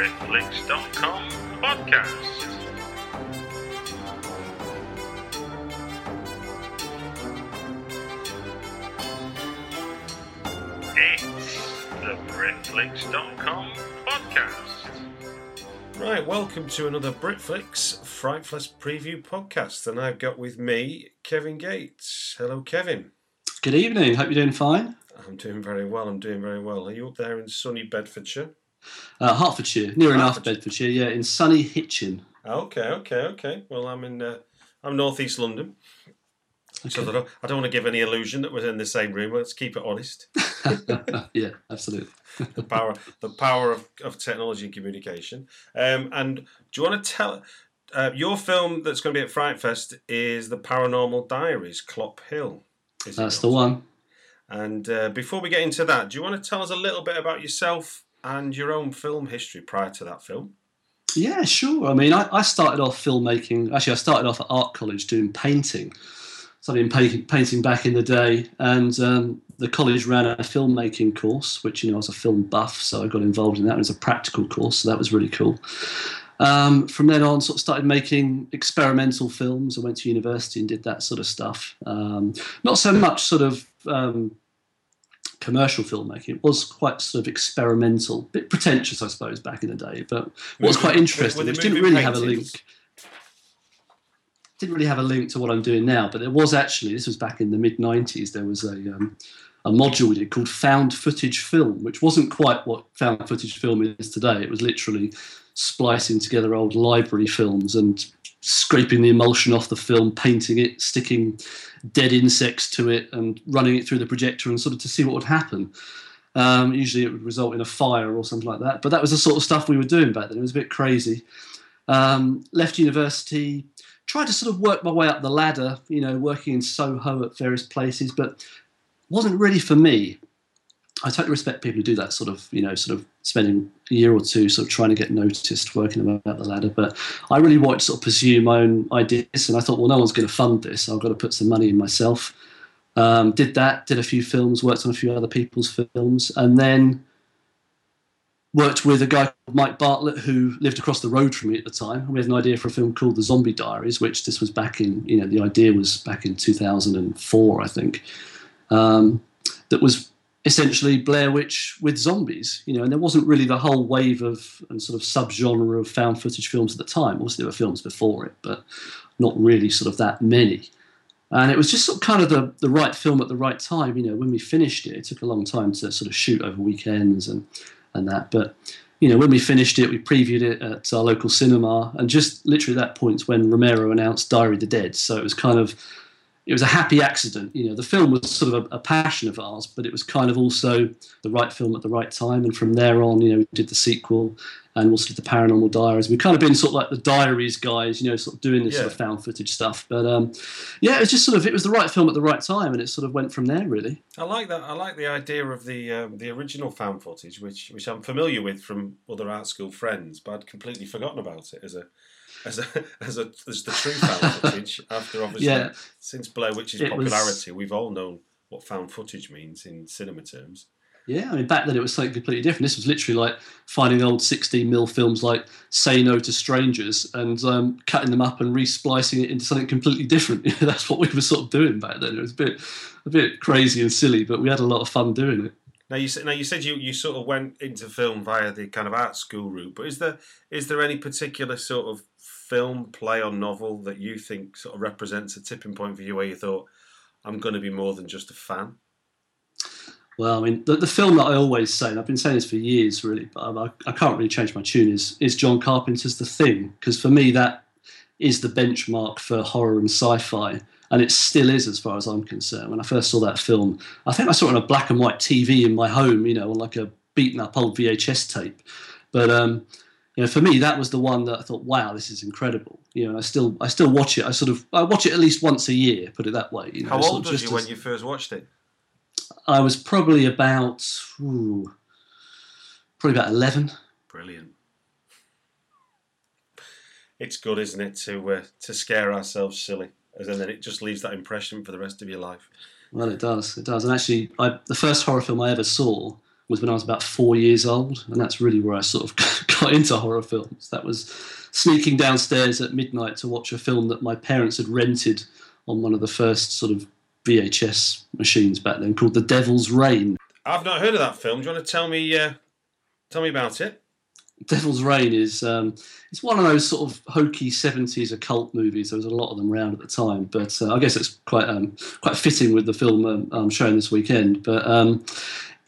It's the Britflicks.com podcast. It's the Britflicks.com podcast. Right, welcome to another Britflicks Frightfulness preview podcast, and I've got with me Kevin Gates. Hello, Kevin. Good evening. Hope you're doing fine. I'm doing very well. I'm doing very well. Are you up there in sunny Bedfordshire? Uh, Hertfordshire, near enough Bedfordshire. Yeah, in sunny Hitchin. Okay, okay, okay. Well, I'm in. Uh, I'm northeast London, so I don't, I don't want to give any illusion that we're in the same room. Let's keep it honest. yeah, absolutely. the power, the power of, of technology and communication. Um, and do you want to tell? Uh, your film that's going to be at Fright Fest is the Paranormal Diaries, Clophill. That's the one. And uh, before we get into that, do you want to tell us a little bit about yourself and your own film history prior to that film? Yeah, sure. I mean, I, I started off filmmaking. Actually, I started off at art college doing painting. So I've been painting, back in the day, and um, the college ran a filmmaking course, which you know I was a film buff, so I got involved in that. It was a practical course, so that was really cool. Um, from then on, sort of started making experimental films. I went to university and did that sort of stuff. Um, not so much sort of um, commercial filmmaking. It was quite sort of experimental, a bit pretentious, I suppose, back in the day. But what was quite interesting, which didn't really have a link didn't really have a link to what I'm doing now, but there was actually this was back in the mid '90s. There was a um, a module we did called found footage film, which wasn't quite what found footage film is today. It was literally splicing together old library films and scraping the emulsion off the film, painting it, sticking dead insects to it, and running it through the projector and sort of to see what would happen. Um, usually it would result in a fire or something like that. But that was the sort of stuff we were doing back then. It was a bit crazy. Um, left university, tried to sort of work my way up the ladder, you know, working in Soho at various places, but wasn't really for me. I totally respect people who do that sort of, you know, sort of spending a year or two sort of trying to get noticed, working up the ladder. But I really wanted to sort of pursue my own ideas, and I thought, well, no one's going to fund this. I've got to put some money in myself. Um, did that, did a few films, worked on a few other people's films, and then worked with a guy called Mike Bartlett who lived across the road from me at the time. We had an idea for a film called The Zombie Diaries, which this was back in, you know, the idea was back in 2004, I think, um, that was essentially Blair Witch with zombies, you know, and there wasn't really the whole wave of and sort of subgenre of found footage films at the time. Obviously, there were films before it, but not really sort of that many. And it was just sort of kind of the, the right film at the right time. You know, when we finished it, it took a long time to sort of shoot over weekends and, and that. But, you know, when we finished it, we previewed it at our local cinema. And just literally at that point when Romero announced Diary of the Dead. So it was kind of, it was a happy accident. You know, the film was sort of a, a passion of ours, but it was kind of also the right film at the right time. And from there on, you know, we did the sequel and also did the Paranormal Diaries. We've kind of been sort of like the Diaries guys, you know, sort of doing this sort of found footage stuff. But um, yeah, it was just sort of it was the right film at the right time, and it sort of went from there really. I like that. I like the idea of the um, the original found footage, which which I'm familiar with from other art school friends, but I'd completely forgotten about it as a as a as a as the true found footage. After obviously Yeah. since Blair Witch's It was- popularity, we've all known what found footage means in cinema terms. Yeah, I mean, back then it was something completely different. This was literally like finding old 16 mil films like Say No to Strangers and um, cutting them up and re-splicing it into something completely different. That's what we were sort of doing back then. It was a bit, a bit crazy and silly, but we had a lot of fun doing it. Now you said now you said you, you sort of went into film via the kind of art school route, but is there is there any particular sort of film, play, or novel that you think sort of represents a tipping point for you where you thought I'm going to be more than just a fan? Well, I mean, the, the film that I always say, and I've been saying this for years, really, but I, I can't really change my tune, is, is John Carpenter's The Thing, because for me, that is the benchmark for horror and sci fi. and it still is as far as I'm concerned. When I first saw that film, I think I saw it on a black and white TV in my home, you know, on like a beaten up old VHS tape. But um, you know, for me, that was the one that I thought, wow, this is incredible. You know, I still I still watch it. I sort of I watch it at least once a year. Put it that way. You know, How old was you as- when you first watched it? I was probably about ooh, probably about eleven. Brilliant. It's good, isn't it, to uh, to scare ourselves silly, and then it just leaves that impression for the rest of your life. Well, it does. It does. And actually, I, the first horror film I ever saw was when I was about four years old, and that's really where I sort of got into horror films. That was sneaking downstairs at midnight to watch a film that my parents had rented on one of the first sort of VHS machines back then, called The Devil's Rain. I've not heard of that film. Do you want to tell me uh, tell me about it? Devil's Rain is um, it's one of those sort of hokey seventies occult movies. There was a lot of them around at the time, but uh, I guess it's quite um, quite fitting with the film um, I'm showing this weekend. But um,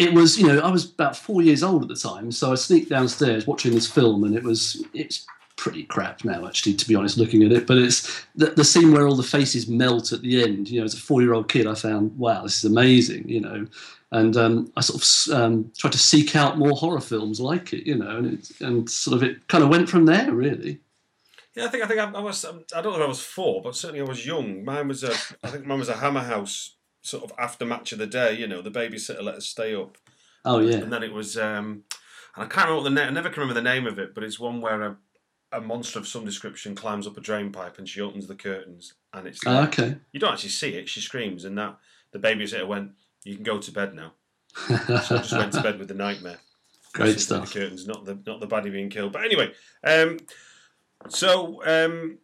it was, you know, I was about four years old at the time, so I sneaked downstairs watching this film, and it was it's pretty crap now, actually, to be honest, looking at it. But it's the, the scene where all the faces melt at the end. You know, as a four year old kid, I found wow, this is amazing. You know, and um, I sort of um, tried to seek out more horror films like it, you know, and it, and sort of it kind of went from there, really. Yeah, I think I think I, I was. um, I don't know if I was four, but certainly I was young. Mine was a. I think mine was a Hammer House sort of after match of the day. You know, the babysitter let us stay up, Oh yeah, and then it was. um And I can't remember the name. I never can remember the name of it, but it's one where a, a monster of some description climbs up a drain pipe and she opens the curtains, and it's. Ah, okay. You don't actually see it. She screams, and that the babysitter went. You can go to bed now. So I just went to bed with the nightmare. Great stuff. The curtains, not the not the baddie being killed. But anyway, um, so um,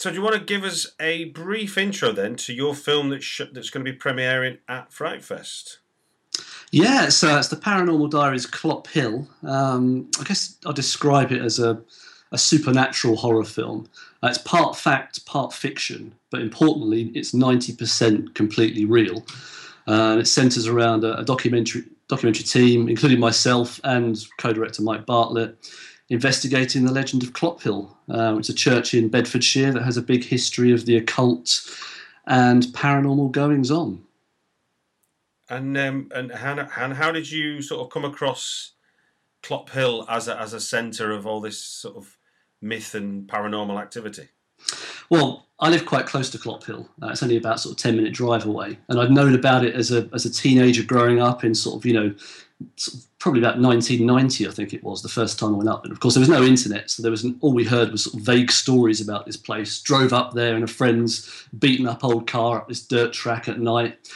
so do you want to give us a brief intro then to your film that's sh- that's going to be premiering at Fright Fest? Yeah, so it's the Paranormal Diaries Clophill. Um, I guess I'll describe it as a, a supernatural horror film. Uh, it's part fact, part fiction, but importantly, it's 90% completely real. Uh, it centres around a, a documentary documentary team, including myself and co-director Mike Bartlett, investigating the legend of Clophill, uh, which is a church in Bedfordshire that has a big history of the occult and paranormal goings on. And um, and how, and how did you sort of come across Clophill as a as a centre of all this sort of myth and paranormal activity? Well, I live quite close to Clophill. Uh, it's only about sort of ten minute drive away, and I'd known about it as a as a teenager growing up in sort of you know sort of probably about 1990, I think it was the first time I went up. And of course, there was no internet, so there was all we heard was sort of vague stories about this place. Drove up there in a friend's beaten up old car up this dirt track at night.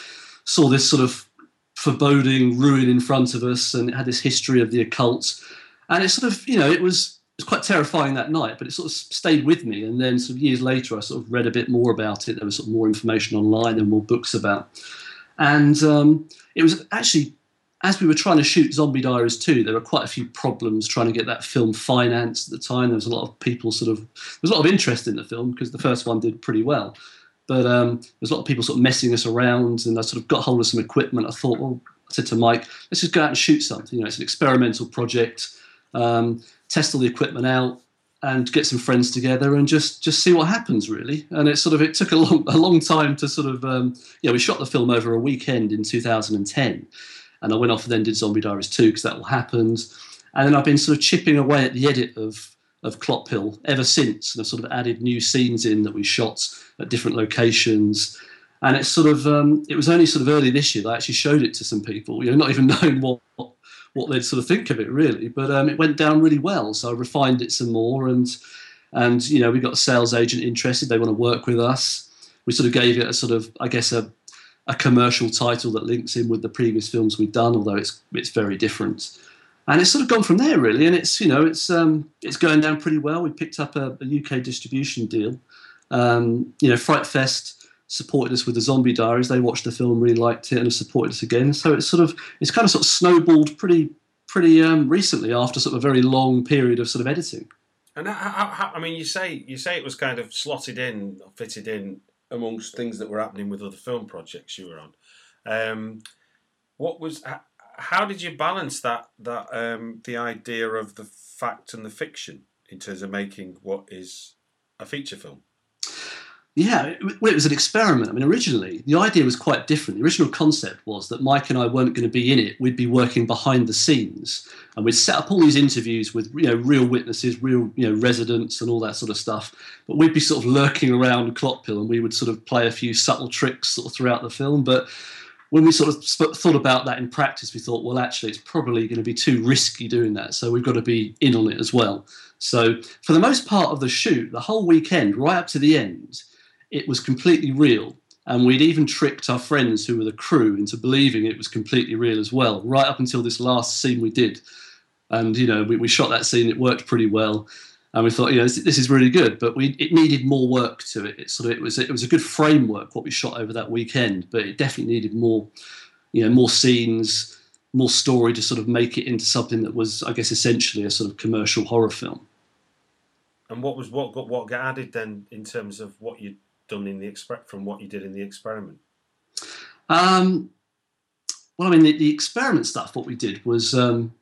Saw this sort of foreboding ruin in front of us, and it had this history of the occult. And it sort of, you know, it was was quite terrifying that night, but it sort of stayed with me. And then, of years later, I sort of read a bit more about it. There was sort of more information online and more books about. And um, it was actually, as we were trying to shoot Zombie Diaries 2, there were quite a few problems trying to get that film financed at the time. There was a lot of people sort of, there was a lot of interest in the film because the first one did pretty well. But um, there's a lot of people sort of messing us around, and I sort of got hold of some equipment. I thought, well, I said to Mike, let's just go out and shoot something. You know, it's an experimental project. Um, test all the equipment out and get some friends together and just just see what happens really. And it sort of it took a long a long time to sort of um, yeah we shot the film over a weekend in 2010 and I went off and then did Zombie Diaries 2 because that all happened. And then I've been sort of chipping away at the edit of of Clophill ever since and I've sort of added new scenes in that we shot at different locations. And it's sort of um, it was only sort of early this year that I actually showed it to some people you know not even knowing what what they'd sort of think of it really. But um, it went down really well, so I refined it some more, and and you know we got a sales agent interested. They want to work with us. We sort of gave it a sort of I guess a a commercial title that links in with the previous films we've done, although it's it's very different. And it's sort of gone from there really, and it's you know it's um, it's going down pretty well. We picked up a, a UK distribution deal. Um, you know, Fright Fest supported us with the Zombie Diaries. They watched the film, really liked it, and have supported us again. So it's sort of it's kind of sort of snowballed pretty pretty um, recently after sort of a very long period of sort of editing. And how, how, how, I mean, you say you say it was kind of slotted in, fitted in amongst things that were happening with other film projects you were on. Um, what was how, how did you balance that that um, the idea of the fact and the fiction in terms of making what is a feature film? Yeah, it, well, it was an experiment. I mean, originally the idea was quite different. The original concept was that Mike and I weren't going to be in it. We'd be working behind the scenes, and we'd set up all these interviews with you know real witnesses, real you know residents, and all that sort of stuff. But we'd be sort of lurking around Clophill, and we would sort of play a few subtle tricks sort of throughout the film. But when we sort of thought about that in practice, we thought, well, actually, it's probably going to be too risky doing that. So we've got to be in on it as well. So for the most part of the shoot, the whole weekend, right up to the end it was completely real. And we'd even tricked our friends who were the crew into believing it was completely real as well, right up until this last scene we did. And, you know, we, we shot that scene, it worked pretty well. And we thought, you know, this, this is really good, but we, it needed more work to it. It sort of, it was, it was a good framework what we shot over that weekend, but it definitely needed more, you know, more scenes, more story to sort of make it into something that was, I guess, essentially a sort of commercial horror film. And what was what got what got added then in terms of what you done in the exper- from what you did in the experiment? Um, well, I mean, the, the, experiment stuff. What we did was, um,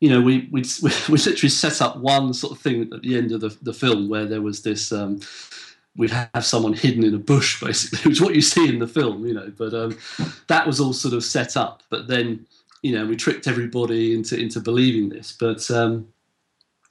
you know, we we we literally set up one sort of thing at the end of the, the film where there was this. Um, we'd have someone hidden in a bush, basically, which is what you see in the film, you know. But um, that was all sort of set up. But then, you know, we tricked everybody into into believing this. But um,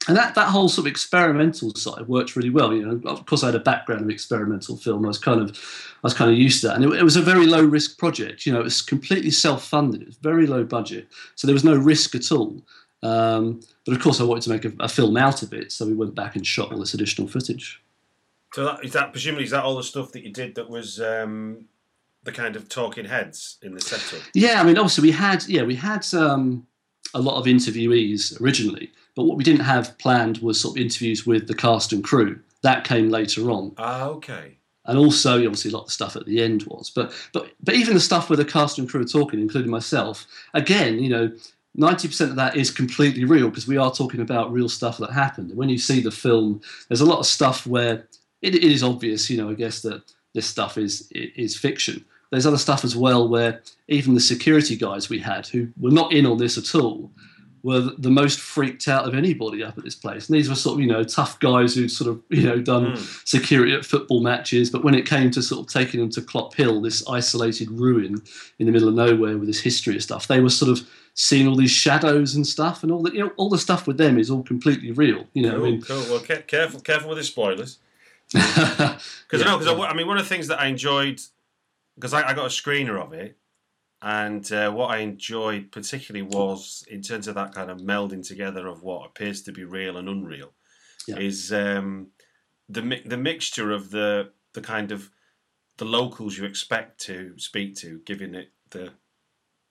and that, that whole sort of experimental side worked really well. You know, of course, I had a background of experimental film. I was kind of, I was kind of used to that, and it, it was a very low risk project. You know, it was completely self funded. It was very low budget, so there was no risk at all. Um, but of course, I wanted to make a, a, film out of it, so we went back and shot all this additional footage. So that, is that presumably is that all the stuff that you did that was um, the kind of talking heads in the setup? Yeah, I mean, obviously we had yeah we had um, a lot of interviewees originally but what we didn't have planned was sort of interviews with the cast and crew. That came later on. Ah, okay. And also, obviously, a lot of the stuff at the end was. But but but even the stuff where the cast and crew are talking, including myself, again, you know, ninety percent of that is completely real because we are talking about real stuff that happened. And when you see the film, there's a lot of stuff where it, it is obvious, you know, I guess that this stuff is is fiction. There's other stuff as well where even the security guys we had who were not in on this at all were the most freaked out of anybody up at this place. And these were sort of, you know, tough guys who'd sort of, you know, done mm. security at football matches. But when it came to sort of taking them to Clophill, this isolated ruin in the middle of nowhere with this history of stuff, they were sort of seeing all these shadows and stuff, and all the, you know, all the stuff with them is all completely real. You know, cool, I mean, cool. Well, careful, careful with the spoilers. Because yeah, I know, because I, I mean, one of the things that I enjoyed, because I, I got a screener of it, and uh, what I enjoyed particularly was in terms of that kind of melding together of what appears to be real and unreal, yeah. is um, the mi- the mixture of the the kind of the locals you expect to speak to, giving it the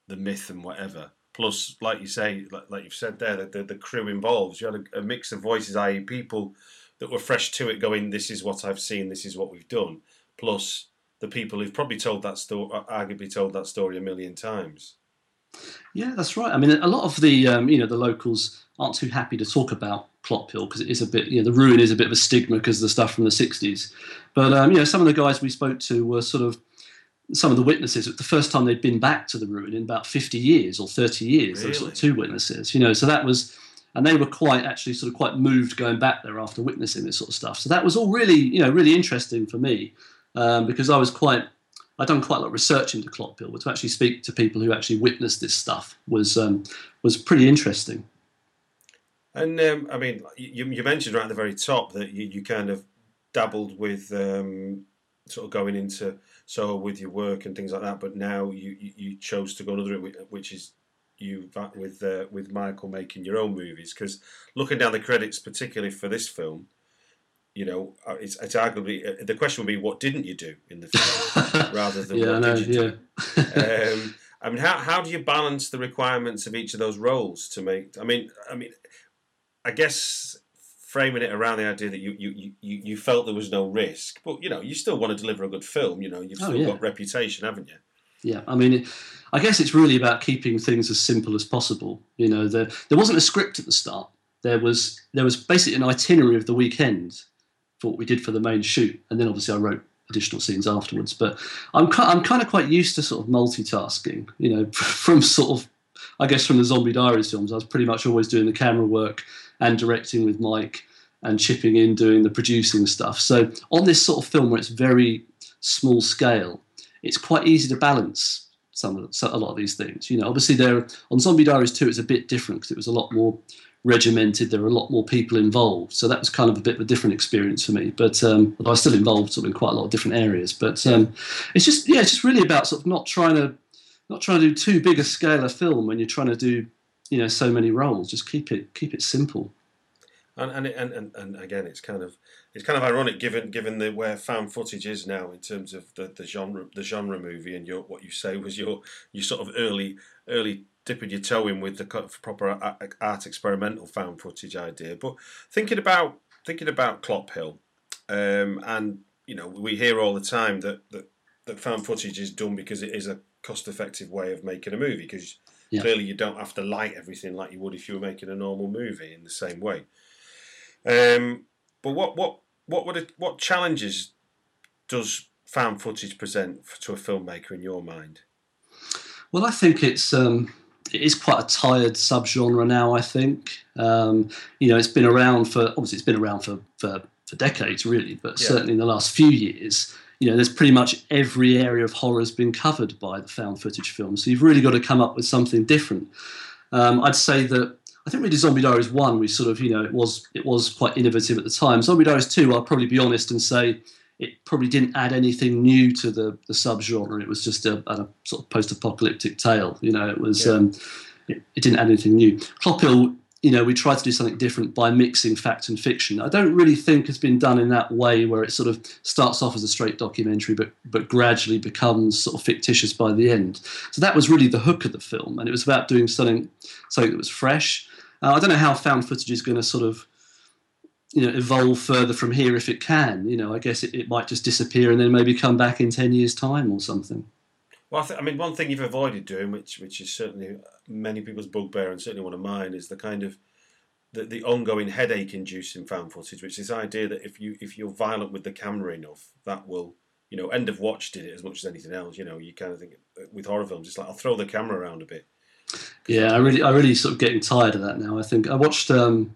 the myth and whatever. Plus, like you say, like, like you've said there, the, the, the crew involved. You had a, a mix of voices, i.e., people that were fresh to it, going, "This is what I've seen. This is what we've done." Plus, the people who've probably told that story, uh, arguably told that story a million times. Yeah, that's right. I mean, a lot of the um, you know the locals aren't too happy to talk about Clophill because it is a bit you know the ruin is a bit of a stigma because of the stuff from the '60s. But um, you know, some of the guys we spoke to were sort of some of the witnesses. The first time they'd been back to the ruin in about 50 years or 30 years. Really? There were sort of two witnesses. You know, so that was and they were quite actually sort of quite moved going back there after witnessing this sort of stuff. So that was all really you know really interesting for me um, because I was quite I'd done quite a lot of research into Clophill, but to actually speak to people who actually witnessed this stuff was um, was pretty interesting. And um, I mean, you, you, mentioned right at the very top that you, you kind of dabbled with um, sort of going into so with your work and things like that, but now you, you chose to go another which is you with uh, with Michael making your own movies because looking down the credits, particularly for this film, you know, uh, it's, it's arguably uh, the question would be, what didn't you do in the film, rather than yeah, what know, did you yeah. do? um, I mean, how how do you balance the requirements of each of those roles to make? I mean, I mean, I guess framing it around the idea that you you, you, you felt there was no risk, but you know, you still want to deliver a good film. You know, you've oh, still oh, yeah. got reputation, haven't you? Yeah, I mean, I guess it's really about keeping things as simple as possible. You know, there there wasn't a script at the start. There was there was basically an itinerary of the weekend for what we did for the main shoot, and then obviously I wrote additional scenes afterwards. But I'm I'm kind of quite used to sort of multitasking. You know, from sort of I guess from the Zombie Diaries films, I was pretty much always doing the camera work and directing with Mike. and chipping in doing the producing stuff. So on this sort of film where it's very small scale, it's quite easy to balance some of a lot of these things. You know, obviously there on Zombie Diaries 2 it's a bit different because it was a lot more regimented. There were a lot more people involved, so that was kind of a bit of a different experience for me. But um, I was still involved sort of in quite a lot of different areas. But um, it's just yeah, it's just really about sort of not trying to not trying to do too big a scale of film when you're trying to do you know so many roles. Just keep it keep it simple. And and, and and and again, it's kind of it's kind of ironic given given the where found footage is now in terms of the, the genre the genre movie and your what you say was your your sort of early early dipping your toe in with the proper art experimental found footage idea. But thinking about thinking about Clophill, um, and you know we hear all the time that, that that found footage is done because it is a cost effective way of making a movie because yeah. clearly you don't have to light everything like you would if you were making a normal movie in the same way. Um, but what what what would it, what challenges does found footage present to a filmmaker in your mind? Well, I think it's um, it is quite a tired subgenre now. I think um, you know it's been around for obviously it's been around for for, for decades really, but yeah. certainly in the last few years, you know, there's pretty much every area of horror has been covered by the found footage film. So you've really got to come up with something different. Um, I'd say that I think really Zombie Diaries one, we sort of you know it was it was quite innovative at the time. Zombie Diaries two, I'll probably be honest and say it probably didn't add anything new to the, the subgenre. It was just a, a sort of post-apocalyptic tale. You know, it was yeah. um, it, it, didn't add anything new. Clophill, you know, we tried to do something different by mixing fact and fiction. I don't really think it's been done in that way where it sort of starts off as a straight documentary, but but gradually becomes sort of fictitious by the end. So that was really the hook of the film, and it was about doing something something that was fresh. Uh, I don't know how found footage is going to sort of you know evolve further from here if it can you know i guess it, it might just disappear and then maybe come back in 10 years time or something. Well I, th- I mean one thing you've avoided doing which which is certainly many people's bugbear and certainly one of mine is the kind of the, the ongoing headache inducing found footage which is this idea that if you if you're violent with the camera enough that will you know end of watch did it as much as anything else you know you kind of think with horror films it's like i'll throw the camera around a bit yeah i really i really sort of getting tired of that now i think i watched um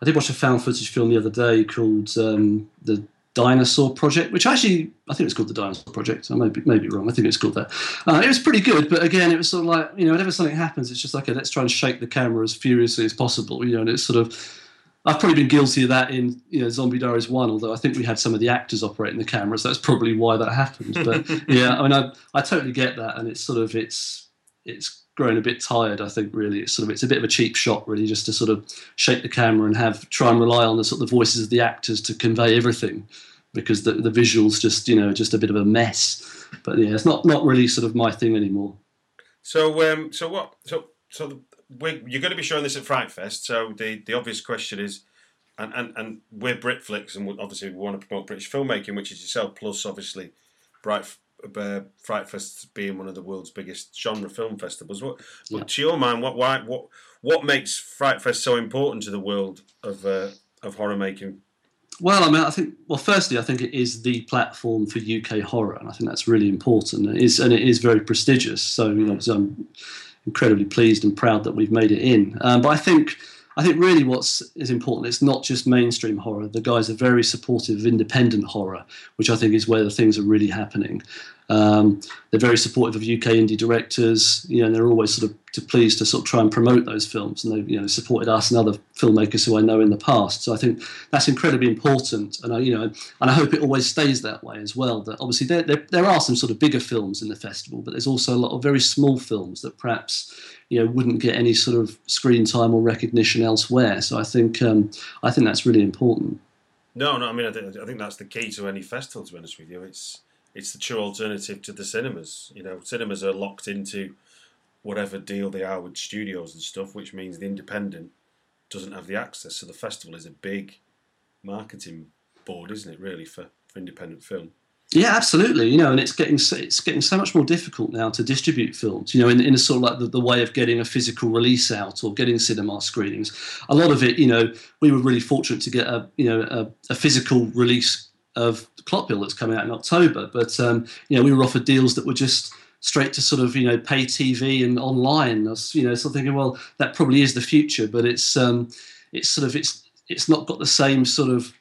I did watch a found footage film the other day called um, the Dinosaur Project, which actually I think it's called the Dinosaur Project. I may be, may be wrong. I think it's called that. Uh, it was pretty good, but again, it was sort of like you know, whenever something happens, it's just like okay, let's try and shake the camera as furiously as possible. You know, and it's sort of I've probably been guilty of that in you know Zombie Diaries one, although I think we had some of the actors operating the cameras. That's probably why that happened. But yeah, I mean, I I totally get that, and it's sort of it's it's grown a bit tired. I think really it's sort of it's a bit of a cheap shot really just to sort of shake the camera and have try and rely on the sort of the voices of the actors to convey everything because the the visuals just you know just a bit of a mess. But yeah, it's not not really sort of my thing anymore. So um so what so so the, you're going to be showing this at Fright Fest. So the the obvious question is. And, and, and we're Britflicks, and obviously we want to promote British filmmaking, which is yourself, plus obviously Bright uh, Fright Fest being one of the world's biggest genre film festivals. What, yeah. to your mind, what why what what makes Fright Fest so important to the world of uh, of horror making? Well, I mean, I think well, firstly, I think it is the platform for UK horror, and I think that's really important. It is and it is very prestigious. So you know, I'm incredibly pleased and proud that we've made it in. Um, but I think I think really what's is important. It's not just mainstream horror. The guys are very supportive of independent horror, which I think is where the things are really happening. Um, they're very supportive of UK indie directors. You know, they're always sort of pleased to sort of try and promote those films, and they've you know supported us and other filmmakers who I know in the past. So I think that's incredibly important, and I you know, and I hope it always stays that way as well. That obviously there, there, there are some sort of bigger films in the festival, but there's also a lot of very small films that perhaps you know wouldn't get any sort of screen time or recognition elsewhere. So I think um, I think that's really important. No, no, I mean I think, I think that's the key to any festival. To be honest with you, it's it's the true alternative to the cinemas. You know, cinemas are locked into whatever deal they are with studios and stuff, which means the independent doesn't have the access. So the festival is a big marketing board, isn't it? Really for, for independent film. Yeah, absolutely. You know, and it's getting so, it's getting so much more difficult now to distribute films. You know, in, in a sort of like the, the way of getting a physical release out or getting cinema screenings. A lot of it, you know, we were really fortunate to get a you know a, a physical release of Clophill that's coming out in October. But um, you know, we were offered deals that were just straight to sort of you know pay TV and online. I was, you know, sort of thinking, well, that probably is the future, but it's um, it's sort of it's it's not got the same sort of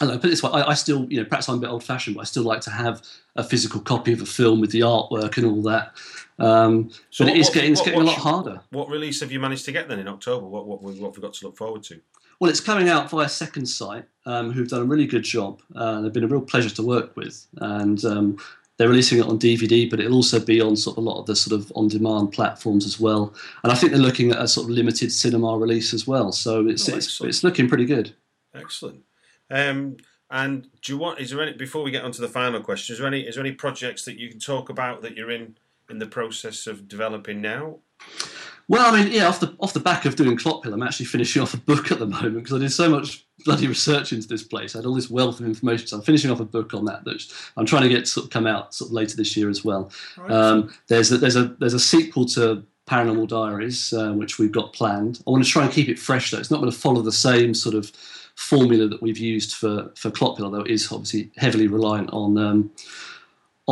I don't know, put it this way, I, I, still, you know, perhaps I'm a bit old fashioned, but I still like to have a physical copy of a film with the artwork and all that. Um, so but what, it is getting, it's getting what, a lot harder. What release have you managed to get then in October? What, what, what have we got to look forward to? Well, it's coming out via Second Sight, um, who've done a really good job. Uh, they've been a real pleasure to work with. And um, they're releasing it on DVD, but it'll also be on sort of a lot of the sort of on-demand platforms as well. And I think they're looking at a sort of limited cinema release as well. So it's oh, it's, it's looking pretty good. Excellent. Um, and do you want? Is there any before we get on to the final question? Is there any? Is there any projects that you can talk about that you're in in the process of developing now? Well, I mean, yeah, off the off the back of doing Clophill, I'm actually finishing off a book at the moment because I did so much bloody research into this place. I had all this wealth of information, so I'm finishing off a book on that that I'm trying to get sort of come out sort of later this year as well. Right. Um, there's a, there's a there's a sequel to Paranormal Diaries uh, which we've got planned. I want to try and keep it fresh though. It's not going to follow the same sort of formula that we've used for for pill although it is obviously heavily reliant on um,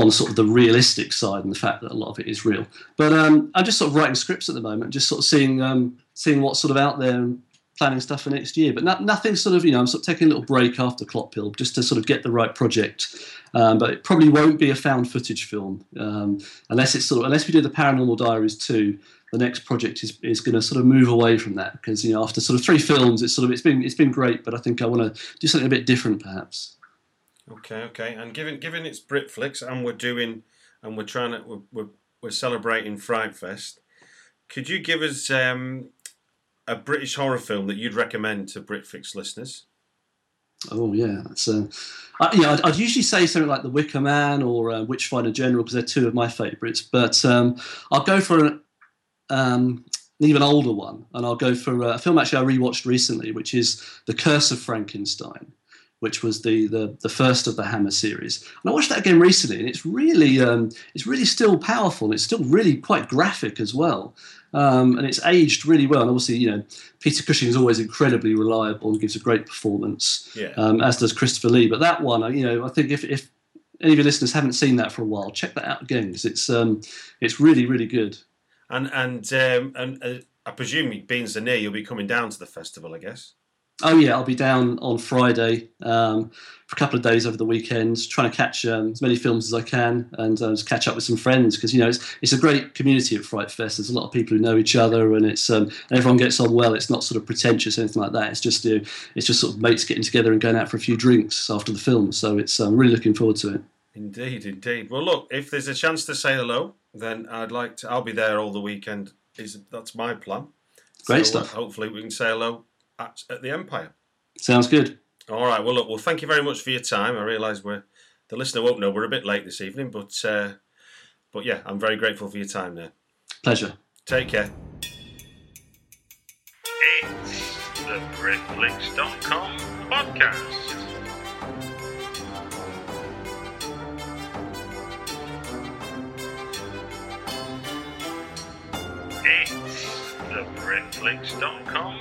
on sort of the realistic side and the fact that a lot of it is real. But um, I'm just sort of writing scripts at the moment, just sort of seeing um, seeing what's sort of out there and planning stuff for next year. But not, nothing sort of you know I'm sort of taking a little break after Clophill just to sort of get the right project. Um, but it probably won't be a found footage film um, unless it's sort of unless we do the Paranormal Diaries two the next project is, is going to sort of move away from that because you know after sort of three films it's sort of it's been it's been great but I think I want to do something a bit different perhaps. Okay, okay, and given given it's Britflicks and we're doing and we're trying to we're we're, we're celebrating Fright Fest, could you give us um, a British horror film that you'd recommend to Britflicks listeners? Oh yeah, that's uh, I, yeah. I'd, I'd, usually say something like The Wicker Man or uh, Witchfinder General because they're two of my favourites. But um, I'll go for an, um, an even older one, and I'll go for a film actually I rewatched recently, which is The Curse of Frankenstein, which was the the, the first of the Hammer series. And I watched that again recently, and it's really um, it's really still powerful, and it's still really quite graphic as well. Um, and it's aged really well. And obviously, you know, Peter Cushing is always incredibly reliable and gives a great performance, yeah. um, as does Christopher Lee. But that one, you know, I think if, if any of your listeners haven't seen that for a while, check that out again because it's um, it's really really good. And and um, and uh, I presume being so near, you'll be coming down to the festival, I guess. Oh yeah, I'll be down on Friday um, for a couple of days over the weekend, trying to catch um, as many films as I can and uh, just catch up with some friends because you know it's, it's a great community at Fright Fest. There's a lot of people who know each other and it's um, and everyone gets on well. It's not sort of pretentious or anything like that. It's just you know, it's just sort of mates getting together and going out for a few drinks after the film. So it's I'm um, really looking forward to it. Indeed, indeed. Well, look, if there's a chance to say hello, then I'd like to. I'll be there all the weekend. Is that's my plan. Great so, uh, stuff. Uh, hopefully, we can say hello at, at the Empire. Sounds good. All right. Well, look. Well, thank you very much for your time. I realise we're the listener won't know we're a bit late this evening, but uh, but yeah, I'm very grateful for your time there. Pleasure. Take care. It's the Britflicks.com podcast. It's the Britflicks.com